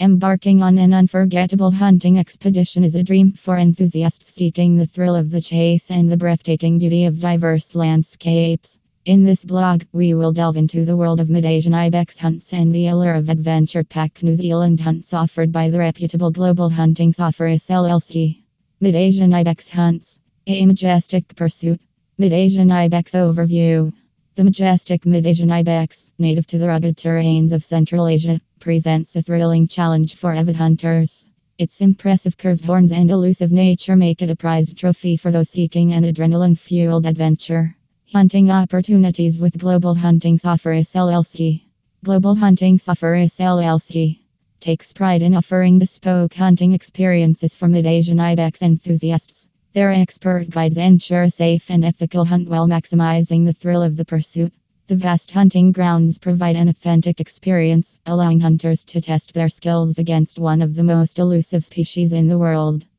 Embarking on an unforgettable hunting expedition is a dream for enthusiasts seeking the thrill of the chase and the breathtaking beauty of diverse landscapes. In this blog, we will delve into the world of mid Asian Ibex hunts and the allure of adventure pack New Zealand hunts offered by the reputable Global Hunting Safaris LLC. Mid Asian Ibex hunts, a majestic pursuit. Mid Asian Ibex overview. The majestic Mid Asian Ibex, native to the rugged terrains of Central Asia, presents a thrilling challenge for avid hunters. Its impressive curved horns and elusive nature make it a prized trophy for those seeking an adrenaline fueled adventure. Hunting opportunities with Global Hunting Safaris LLC. Global Hunting Safaris LLC takes pride in offering bespoke hunting experiences for mid Asian Ibex enthusiasts. Their expert guides ensure a safe and ethical hunt while maximizing the thrill of the pursuit. The vast hunting grounds provide an authentic experience, allowing hunters to test their skills against one of the most elusive species in the world.